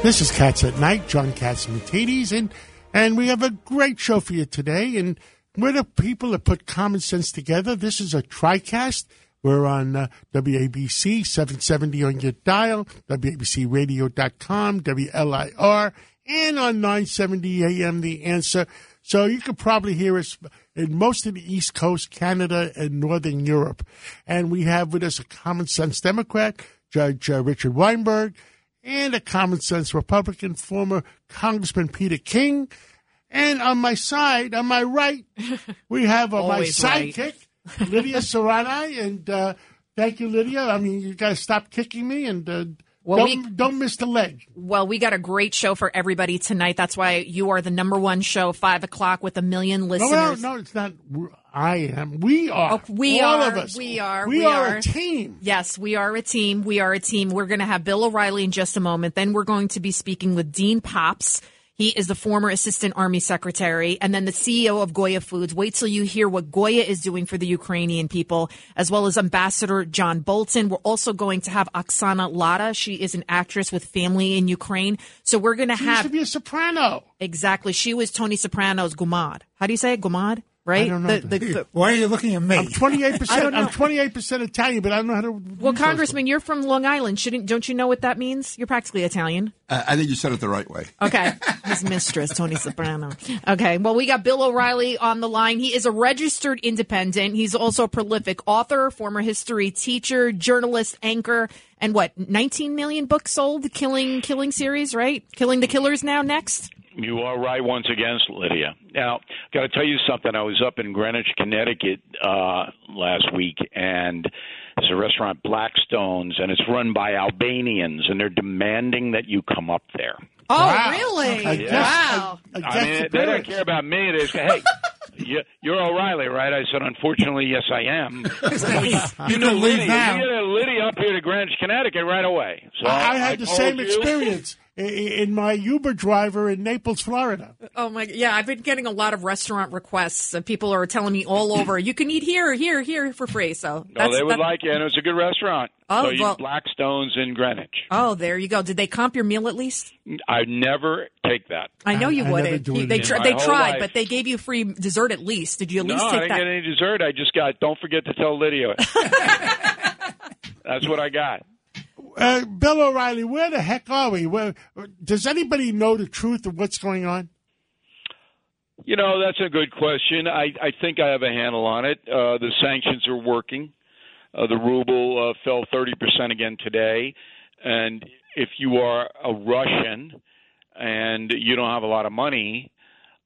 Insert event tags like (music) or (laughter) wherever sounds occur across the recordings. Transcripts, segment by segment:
This is Cats at Night, John Catsimatidis, and and we have a great show for you today. And we're the people that put common sense together. This is a TriCast. We're on uh, WABC 770 on your dial, WABCRadio.com, WLIR, and on 970 AM The Answer. So you could probably hear us in most of the East Coast, Canada, and Northern Europe. And we have with us a common sense Democrat, Judge uh, Richard Weinberg, and a common sense Republican, former Congressman Peter King. And on my side, on my right, (laughs) we have uh, my Always right. Lydia Serrani. (laughs) And uh, thank you, Lydia. I mean, you got to stop kicking me and uh, Well, don't, we- don't miss the leg. Well, we got a great show for everybody tonight. That's why you are the number one show, five o'clock, with a million No, listeners. no, no, it's not. I am. We are. Oh, we All are. of us. We are. We, We are, are. a team. Yes, we are a team. We are a team. We're going to have Bill O'Reilly in just a moment. Then we're going to be speaking with Dean Popps. He is the former assistant army secretary and then the CEO of Goya Foods. Wait till you hear what Goya is doing for the Ukrainian people, as well as Ambassador John Bolton. We're also going to have Oksana Lada. She is an actress with family in Ukraine. So we're going to have. She used to be a soprano. exactly. She was Tony Soprano's Gumad. How do you say it? Gumad? Right? I don't know. The- the- the- Why are you looking at me? I'm 28. (laughs) percent I'm 28 percent Italian, but I don't know how to. well, Congressman, you're from Long Island. Shouldn't don't you know what that means? You're practically Italian. Uh, I think you said it the right way. Okay. (laughs) His mistress, Tony Soprano. Okay. Well, we got Bill O'Reilly on the line. He is a registered independent. He's also a prolific author, former history teacher, journalist, anchor, and what, 19 million books sold? Killing, killing series, right? Killing the Killers now next? You are right once again, Lydia. Now, got to tell you something. I was up in Greenwich, Connecticut uh, last week, and there's a restaurant, Blackstones, and it's run by Albanians, and they're demanding that you come up there. Oh, Wow. really? I guess- wow. I, I I mean, they don't care about me. They say, hey, (laughs) you- you're O'Reilly, right? I said, unfortunately, yes, I am. (laughs) you can leave Lydia, now. You get Lydia up here to Greenwich, Connecticut right away. So I had the same you- experience i- i- in my Uber driver in Naples, Florida. Oh my! Yeah, I've been getting a lot of restaurant requests. Uh, people are telling me all over, you can eat here, here, here for free. So No, that's, they would that- like you, and it was a good restaurant. Oh, so well- Blackstones in Greenwich. Oh, there you go. Did they comp your meal at least? I never take that. I know you I wouldn't. do it They, tr- they tried, life. but they gave you free dessert at least. Did you at No, least I didn't that? get any dessert. I just got. Don't forget to tell Lydia. (laughs) That's what I got. Uh, Bill O'Reilly, where the heck are we? Where, does anybody know the truth of what's going on? You know, that's a good question. I, I think I have a handle on it. Uh, the sanctions are working. Uh, the ruble uh, fell 30% again today. And if you are a Russian and you don't have a lot of money,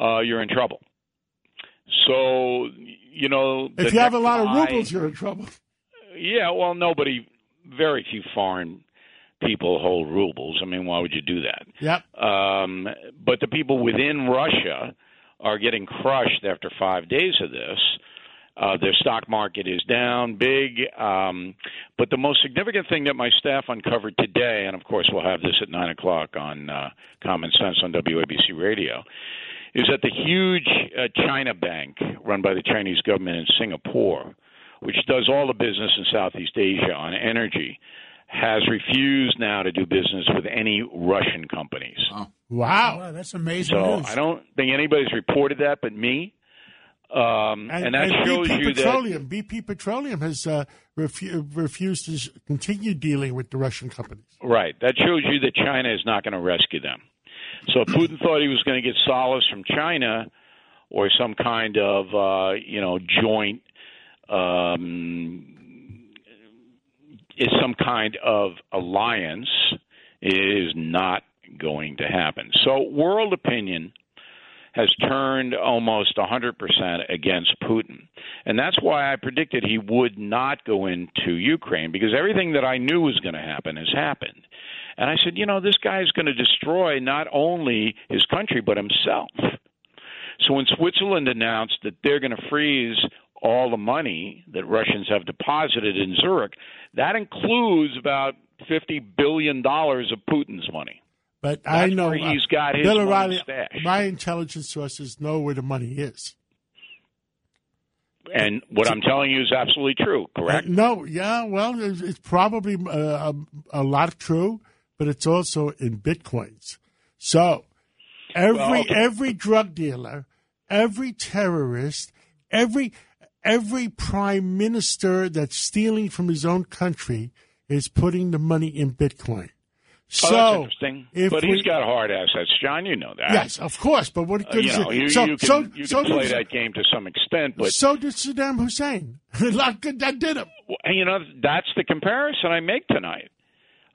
uh, you're in trouble. So, you know. If you have a lot of rubles, you're in trouble. Yeah, well, nobody, very few foreign people hold rubles. I mean, why would you do that? Yep. Um, but the people within Russia are getting crushed after five days of this. Uh, their stock market is down big. Um, but the most significant thing that my staff uncovered today, and of course we'll have this at 9 o'clock on uh, Common Sense on WABC Radio, is that the huge uh, China bank run by the Chinese government in Singapore, which does all the business in Southeast Asia on energy, has refused now to do business with any Russian companies. Wow. Wow, that's amazing So news. I don't think anybody's reported that but me. Um, and, that shows BP you that Petroleum, BP Petroleum has uh, refu- refused to continue dealing with the Russian companies. right. That shows you that China is not going to rescue them. So if Putin thought he was going to get solace from China or some kind of uh, you know joint um, is some kind of alliance is not going to happen. So world opinion has turned almost 100% against Putin. And that's why I predicted he would not go into Ukraine because everything that I knew was going to happen has happened. And I said, you know, this guy is going to destroy not only his country, but himself. So when Switzerland announced that they're going to freeze all the money that Russians have deposited in Zurich, that includes about $50 billion of Putin's money. But I know uh, he's got his Bill money O'Reilly. My intelligence sources know where the money is. And what I'm telling you is absolutely true, correct? Uh, no, yeah, well, it's, it's probably uh, a, a lot true, but it's also in bitcoins. So every Well, okay. every drug dealer, every terrorist, every every prime minister that's stealing from his own country is putting the money in Bitcoin. So Oh, that's interesting. but we- he's got hard assets, John. You know that. Yes, of course. But what Uh, you is know, it? you, so, you can, so, you so can play that game to some extent, but so did Saddam Hussein. (laughs) That did him. Well, you know that's the comparison I make tonight.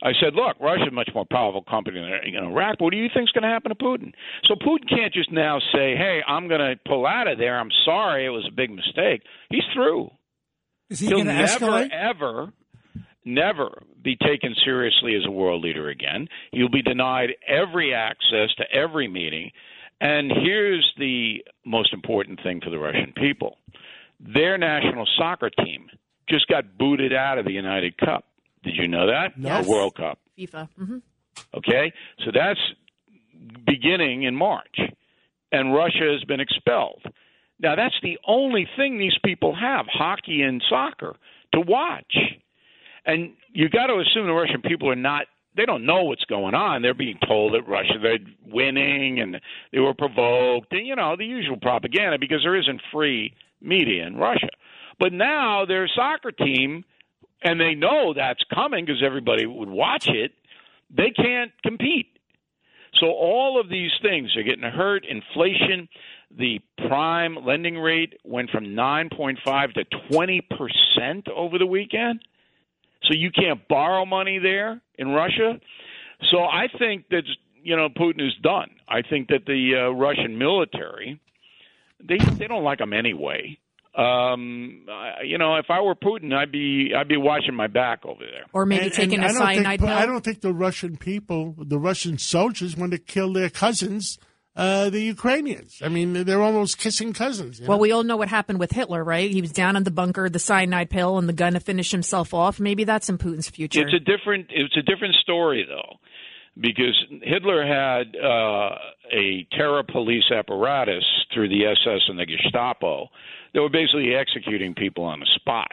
I said, look, Russia's a much more powerful company than you know, Iraq. What do you think's going to happen to Putin? So Putin can't just now say, "Hey, I'm going to pull out of there. I'm sorry, it was a big mistake." He's through. Is he He'll never, escalate? ever, never be taken seriously as a world leader again. He'll be denied every access to every meeting. And here's the most important thing for the Russian people their national soccer team just got booted out of the United Cup. Did you know that? Yes. The World Cup. FIFA. hmm Okay? So that's beginning in March. And Russia has been expelled. Now, that's the only thing these people have hockey and soccer to watch. And you got to assume the Russian people are not. They don't know what's going on. They're being told that Russia they're winning and they were provoked, and you know the usual propaganda because there isn't free media in Russia. But now their soccer team, and they know that's coming because everybody would watch it. They can't compete. So all of these things are getting hurt. Inflation, the prime lending rate went from 9.5 to 20 percent over the weekend. So you can't borrow money there in Russia. So I think that you know Putin is done. I think that the uh, Russian military they they don't like him anyway. Um, I, you know, if I were Putin, I'd be I'd be watching my back over there. Or maybe And- taking and a I don't think- cyanide pill. I don't think the Russian people, the Russian soldiers, want to kill their cousins, uh, the Ukrainians. I mean, they're almost kissing cousins. you Well, know? we all know what happened with Hitler, right? He was down in the bunker, the cyanide pill, and the gun to finish himself off. Maybe that's in Putin's future. It's a different it's a different story though, because Hitler had uh, a terror police apparatus through the SS and the Gestapo that were basically executing people on the spot.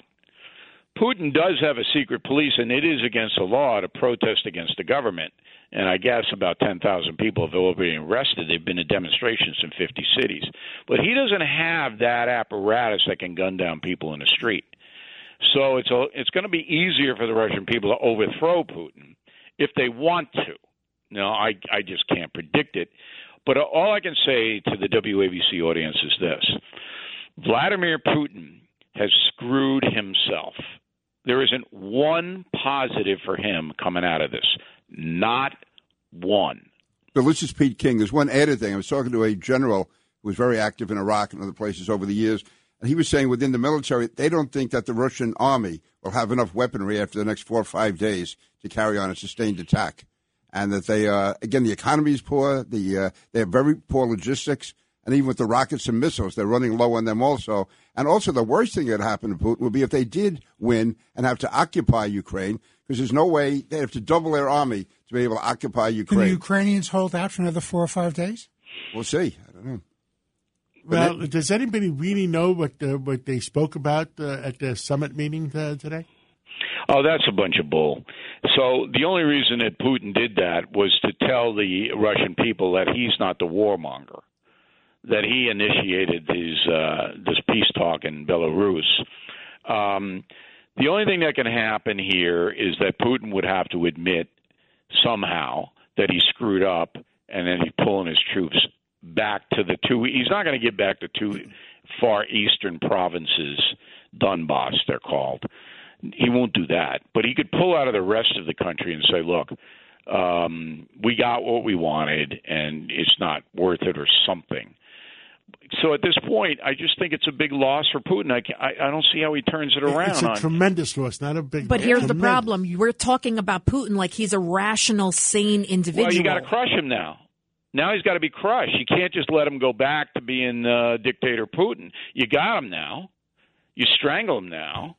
Putin does have a secret police, and it is against the law to protest against the government. And I guess about 10,000 people have already been arrested. They've been in demonstrations in 50 cities. But he doesn't have that apparatus that can gun down people in the street. So it's a, it's going to be easier for the Russian people to overthrow Putin if they want to. No, I I just can't predict it. But all I can say to the WABC audience is this: Vladimir Putin has screwed himself. There isn't one positive for him coming out of this. Not one. Bill, this is Pete King. There's one added thing. I was talking to a general who was very active in Iraq and other places over the years, and he was saying within the military, they don't think that the Russian army will have enough weaponry after the next four or five days to carry on a sustained attack. And that they, are again, the economy is poor. The, uh, they have very poor logistics. And even with the rockets and missiles, they're running low on them also. And also, the worst thing that happened to Putin would be if they did win and have to occupy Ukraine, because there's no way they have to double their army to be able to occupy Ukraine. Can the Ukrainians hold out for another four or five days? We'll see. I don't know. well, does anybody really know what uh, what they spoke about uh, at the summit meeting uh, today? Oh, that's a bunch of bull. So the only reason that Putin did that was to tell the Russian people that he's not the warmonger, that he initiated these uh, this peace talk in Belarus. Um, the only thing that can happen here is that Putin would have to admit somehow that he screwed up, and then he's pulling his troops back to the two. He's not going to get back to two far eastern provinces, Donbass, they're called. He won't do that, but he could pull out of the rest of the country and say, "Look, um, we got what we wanted, and it's not worth it, or something." So at this point, I just think it's a big loss for Putin. I, I, I don't see how he turns it around. It's a on, tremendous loss, not a big. but here's the problem: we're talking about Putin like he's a rational, sane individual. Well, you got to crush him now. Now he's got to be crushed. You can't just let him go back to being uh, dictator Putin. You got him now. You strangle him now,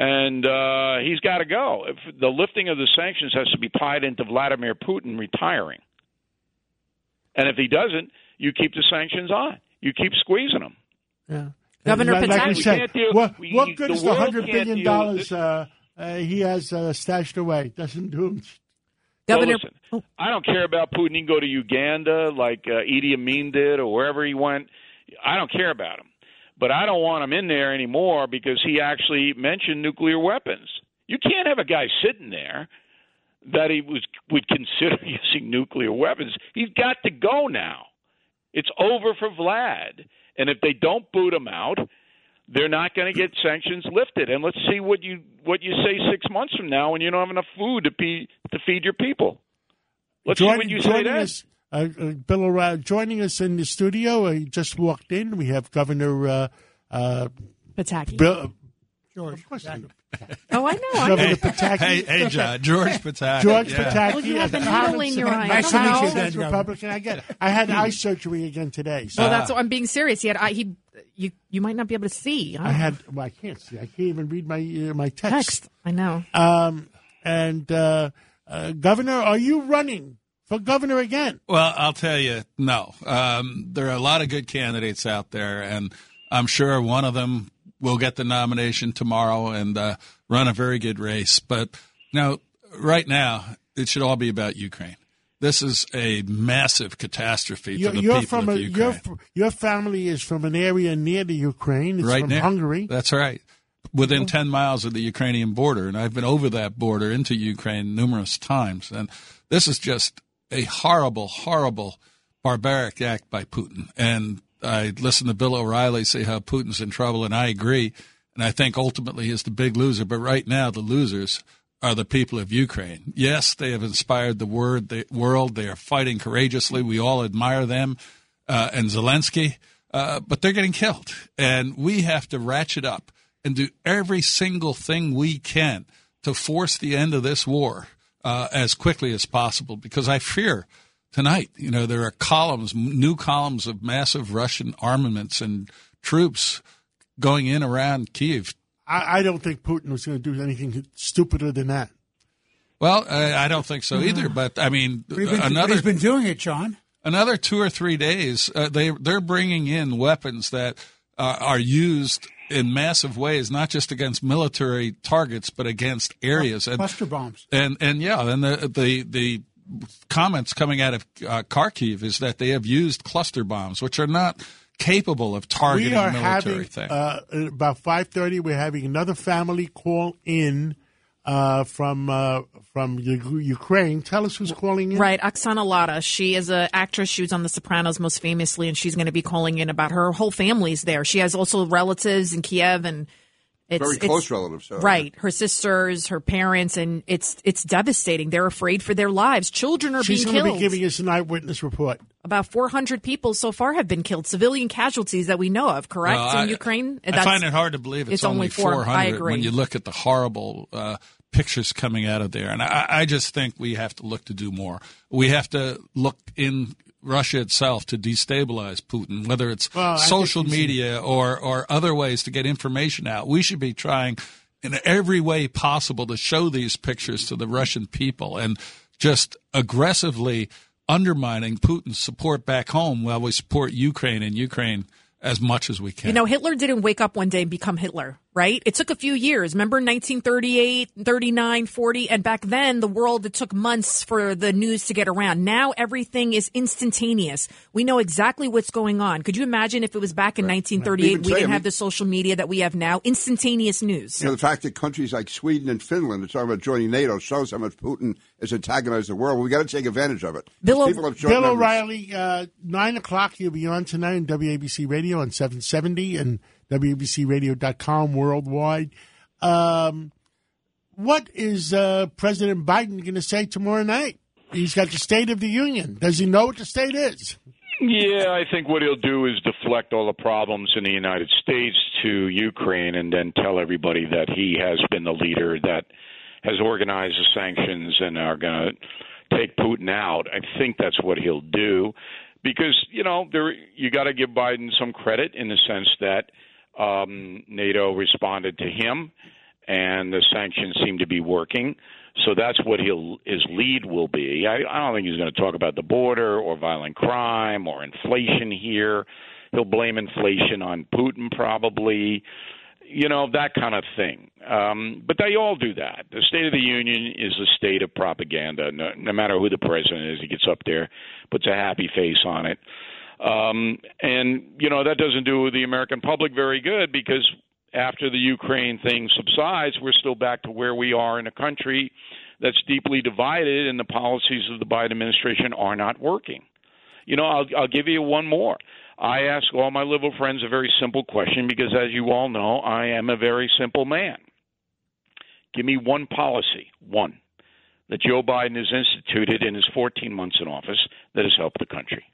and uh, he's got to go. If the lifting of the sanctions has to be tied into Vladimir Putin retiring, and if he doesn't, you keep the sanctions on. You keep squeezing them. Yeah. Governor like, like Pataki- We said, deal- what, we- what good the is the world hundred can't billion deal dollars uh, uh, he has uh, stashed away? Doesn't do him. Governor- listen, I don't care about Putin. He can go to Uganda like uh, Idi Amin did, or wherever he went. I don't care about him, but I don't want him in there anymore because he actually mentioned nuclear weapons. You can't have a guy sitting there that he was would consider (laughs) using nuclear weapons. He's got to go now. It's over for Vlad, and if they don't boot him out, they're not going to get sanctions lifted. And let's see what you what you say six months from now when you don't have enough food to be to feed your people. Let's see what you say then. us, uh, uh, Bill O'Reilly, joining us in the studio. Uh, he just walked in. We have Governor uh, uh, Pataki. Bill. George. Of course, (laughs) Oh, I know. I know. Governor Pataki. Hey, hey, John, George Pataki. George yeah. Pataki. Well, you have a the needle in your sense- eye. Nice to meet you, common Ben, sense Governor. Republican. I get. I had eye surgery again today. So Well, that's. I'm being serious. He had. I, he. You. You might not be able to see. I had. Well, I can't see. I can't even read my uh, my text. text. I know. Um, and uh, uh, Governor, are you running for governor again? Well, I'll tell you, no. Um, there are a lot of good candidates out there, and I'm sure one of them will get the nomination tomorrow and uh, run a very good race. But you know, right now, it should all be about Ukraine. This is a massive catastrophe You're, for the you're people from of a Ukraine. your your family is from an area near the Ukraine. It's right from there. Hungary. That's right. Within 10 miles of the Ukrainian border. And I've been over that border into Ukraine numerous times. And this is just a horrible, horrible, barbaric act by Putin. And I listened to Bill O'Reilly say how Putin's in trouble, and I agree. And I think ultimately he's the big loser. But right now, the losers are the people of Ukraine. Yes, they have inspired the the world. They are fighting courageously. We all admire them uh, and Zelensky, uh, but they're getting killed. And we have to ratchet up and do every single thing we can to force the end of this war uh, as quickly as possible because I fear tonight, you know, there are columns, new columns of massive Russian armaments and troops going in around Kiev. I, I don't think Putin was going to do anything stupider than that. Well, I, I don't think so either. But I mean, But he's been, another he's been doing it, John. another two or three days, uh, they they're bringing in weapons that uh, are used in massive ways, not just against military targets, but against areas. And Cluster bombs. and and yeah, and the the the comments coming out of uh, Kharkiv is that they have used cluster bombs, which are not capable of targeting we are military having things. uh, about five thirty. We're having another family call in uh, from uh, from Ukraine. Tell us who's calling in. Right, Oksana Lada. She is an actress. She was on The Sopranos most famously, and she's going to be calling in about her whole family's there. She has also relatives in Kiev, and it's Very it's- close relatives. So. Right, her sisters, her parents, and it's it's devastating. They're afraid for their lives. Children are She's being going to killed. be giving us an eyewitness report. About 400 people so far have been killed, civilian casualties that we know of. Correct Well, in I- Ukraine. I find it hard to believe it's, it's only four- I 400 agree. when you look at the horrible uh, pictures coming out of there. And I, I just think we have to look to do more. We have to look in Russia itself to destabilize Putin, whether it's Well, social media or, or other ways to get information out. We should be trying in every way possible to show these pictures to the Russian people and just aggressively undermining Putin's support back home while we support Ukraine and Ukraine as much as we can. You know, Hitler didn't wake up one day and become Hitler, right? It took a few years. Remember 1938, 39, 40, and back then the world it took months for the news to get around. Now everything is instantaneous. We know exactly what's going on. Could you imagine if it was back in 1938 Even we say, didn't mean- have the social media that we have now? Instantaneous news. You know, the fact that countries like Sweden and Finland are talking about joining NATO shows how much Putin has antagonized the world. We've got to take advantage of it. Bill O- People have short Bill. O'Reilly, uh, 9 o'clock, you'll be on tonight on WABC Radio on 770 and WABCRadio.com worldwide. Um, what is uh, President Biden going to say tomorrow night? He's got the State of the Union. Does he know what the state is? Yeah, I think what he'll do is deflect all the problems in the United States to Ukraine and then tell everybody that he has been the leader that has organized the sanctions and are going to take Putin out. I think that's what he'll do because, you know, there you got to give Biden some credit in the sense that um, NATO responded to him and the sanctions seem to be working. So that's what his lead will be. I, I don't think he's going to talk about the border or violent crime or inflation here. He'll blame inflation on Putin probably. you know that kind of thing. Um, but they all do that. The State of the Union is a state of propaganda. No, no matter who the president is, he gets up there, puts a happy face on it, um, and you know that doesn't do the American public very good because after the Ukraine thing subsides, we're still back to where we are in a country that's deeply divided, and the policies of the Biden administration are not working. You know, I'll, I'll give you one more. I ask all my liberal friends a very simple question because, as you all know, I am a very simple man. Give me one policy, one, that Joe Biden has instituted in his 14 months in office that has helped the country.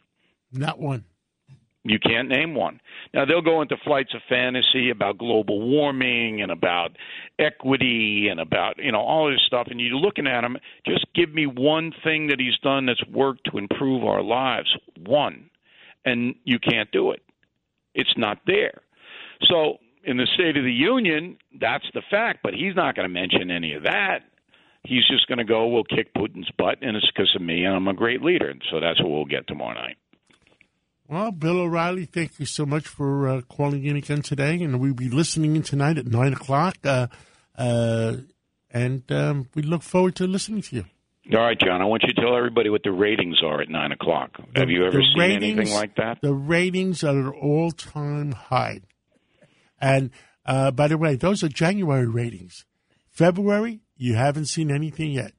Not one. You can't name one. Now they'll go into flights of fantasy about global warming and about equity and about you know all this stuff, and you're looking at him. Just give me one thing that he's done that's worked to improve our lives. One, and you can't do it. It's not there. So in the State of the Union, that's the fact, but he's not going to mention any of that. He's just going to go, "We'll kick Putin's butt, and it's because of me, and I'm a great leader." And so that's what we'll get tomorrow night. Well, Bill O'Reilly, thank you so much for uh, calling in again today, and we'll be listening in tonight at nine o'clock. Uh, uh, and um, we look forward to listening to you. All right, John. I want you to tell everybody what the ratings are at nine o'clock. The- Have you ever seen ratings- anything like that? The ratings are at an all-time high. And uh, by the way, those are January ratings. February, you haven't seen anything yet.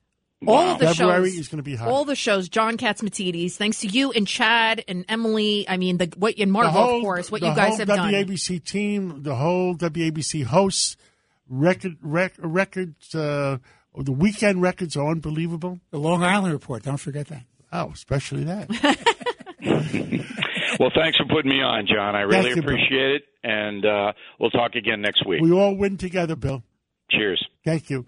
All of the February shows is going to be high. All the shows, John Catsimatidis, thanks to you and Chad and Emily. I mean, the what and The whole- of course. What you guys whole have done. The WABC team, the whole WABC hosts, record rec, records, uh, the weekend records are unbelievable. The Long Island Report. Don't forget that. Oh, especially that. (laughs) Well, thanks for putting me on, John. I really Thank you, Bill. appreciate it, and uh, we'll talk again next week. we all win together, Bill. Cheers. Thank you.